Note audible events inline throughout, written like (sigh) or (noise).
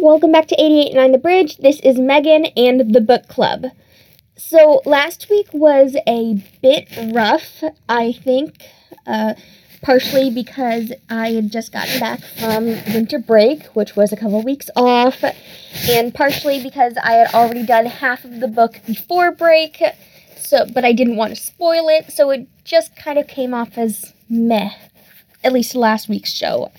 welcome back to 889 The Bridge. This is Megan and the book club. So, last week was a bit rough, I think, uh, partially because I had just gotten back from winter break, which was a couple weeks off, and partially because I had already done half of the book before break, so but I didn't want to spoil it, so it just kind of came off as meh, at least last week's show.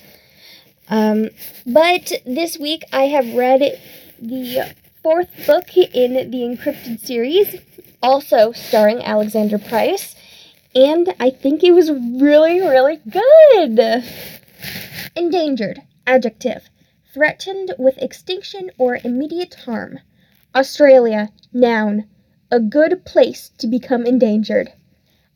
Um, but this week I have read the fourth book in the InCryptid series, also starring Alexander Price, and I think it was really, really good. Endangered, adjective, threatened with extinction or immediate harm. Australia, noun, a good place to become endangered.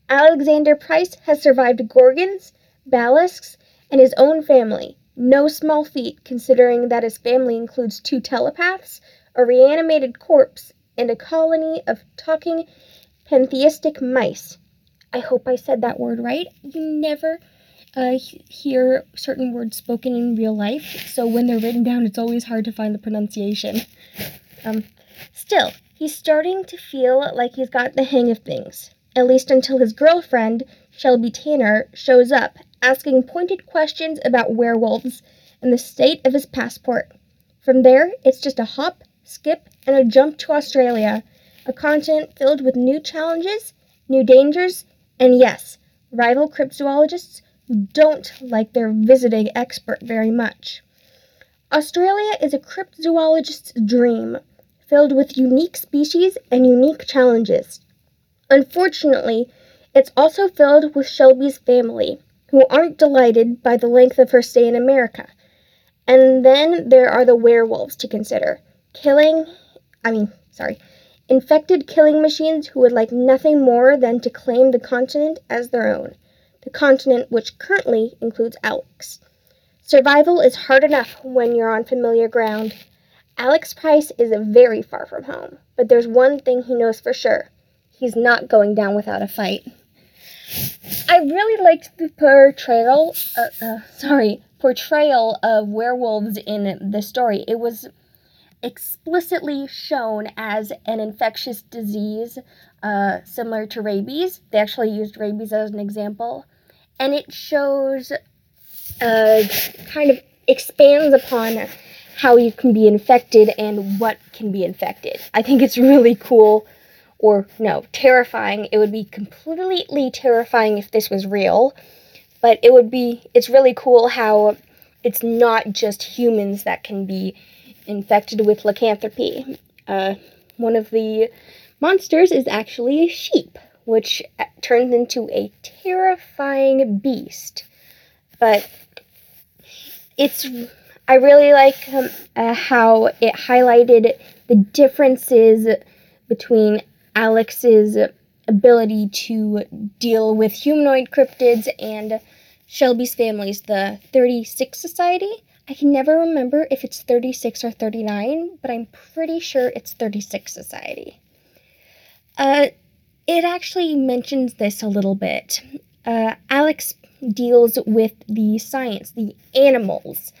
Alexander Price has survived gorgons, basilisks, and his own family no small feat, considering that his family includes two telepaths, a reanimated corpse, and a colony of talking pantheistic mice. I hope I said that word right. You never uh, hear certain words spoken in real life, so when they're written down, it's always hard to find the pronunciation. Um, still, he's starting to feel like he's got the hang of things, at least until his girlfriend, Shelby Tanner, shows up asking pointed questions about werewolves and the state of his passport. From there, it's just a hop, skip, and a jump to Australia, a continent filled with new challenges, new dangers, and yes, rival cryptozoologists don't like their visiting expert very much. Australia is a cryptozoologist's dream, filled with unique species and unique challenges. Unfortunately, it's also filled with Shelby's family, who aren't delighted by the length of her stay in America. And then there are the werewolves to consider. Killing, I mean, sorry, infected killing machines who would like nothing more than to claim the continent as their own. The continent which currently includes Alex. Survival is hard enough when you're on familiar ground. Alex Price is very far from home, but there's one thing he knows for sure he's not going down without a fight. I really liked the portrayal. Uh, uh, sorry, portrayal of werewolves in the story. It was explicitly shown as an infectious disease uh, similar to rabies. They actually used rabies as an example, and it shows, uh, kind of expands upon how you can be infected and what can be infected. I think it's really cool or no, terrifying. It would be completely terrifying if this was real, but it would be, it's really cool how it's not just humans that can be infected with lycanthropy. Uh, one of the monsters is actually a sheep, which uh, turns into a terrifying beast. But it's, I really like um, uh, how it highlighted the differences between Alex's ability to deal with humanoid cryptids and Shelby's family's the 36 Society. I can never remember if it's 36 or 39, but I'm pretty sure it's 36 Society. Uh, it actually mentions this a little bit. Uh, Alex deals with the science, the animals,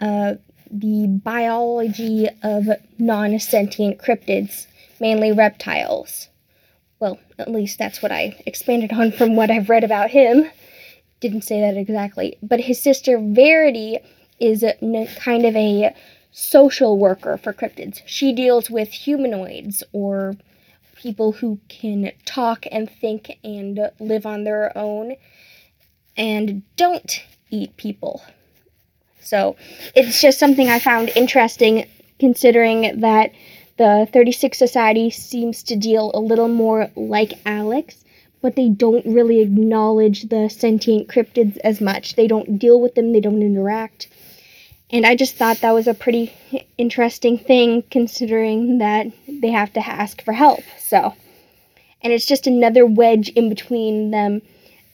uh, the biology of non sentient cryptids mainly reptiles. Well, at least that's what I expanded on from what I've read about him. Didn't say that exactly. But his sister Verity is kind of a social worker for cryptids. She deals with humanoids or people who can talk and think and live on their own and don't eat people. So it's just something I found interesting considering that the 36 Society seems to deal a little more like Alex, but they don't really acknowledge the sentient cryptids as much. They don't deal with them, they don't interact. And I just thought that was a pretty interesting thing considering that they have to ask for help. So, and it's just another wedge in between them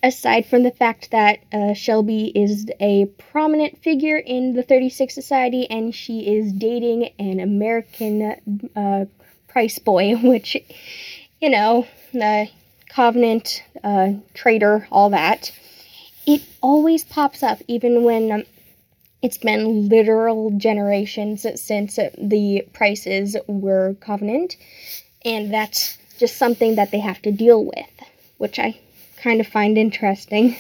aside from the fact that uh, Shelby is a prominent figure in the 36 Society and she is dating an American uh, price boy, (laughs) which, you know, the Covenant, uh, traitor, all that. It always pops up, even when um, it's been literal generations since the prices were covenant, and that's just something that they have to deal with, which I kind of find interesting.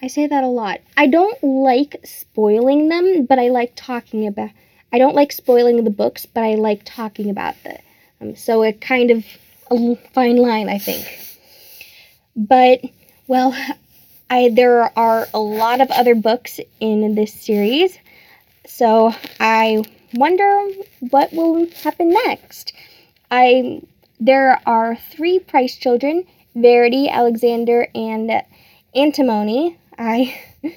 I say that a lot. I don't like spoiling them, but I like talking about. I don't like spoiling the books, but I like talking about them. Um, so it kind of a fine line, I think. But well, I there are a lot of other books in this series, so I wonder what will happen next. I there are three Price children: Verity, Alexander, and Antimony. I (laughs)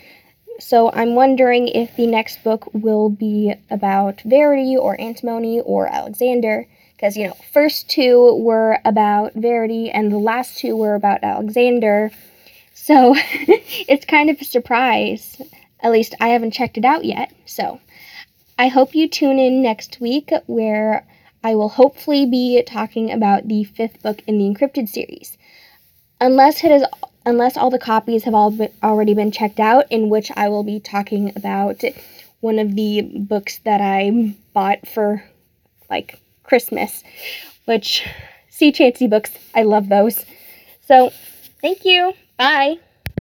so I'm wondering if the next book will be about Verity or Antimony or Alexander because you know first two were about Verity and the last two were about Alexander. So (laughs) it's kind of a surprise. At least I haven't checked it out yet. So I hope you tune in next week where I will hopefully be talking about the fifth book in the InCryptid series. Unless it is unless all the copies have all been, already been checked out, in which I will be talking about one of the books that I bought for like Christmas, which see Chansey books. I love those. So, thank you. Bye.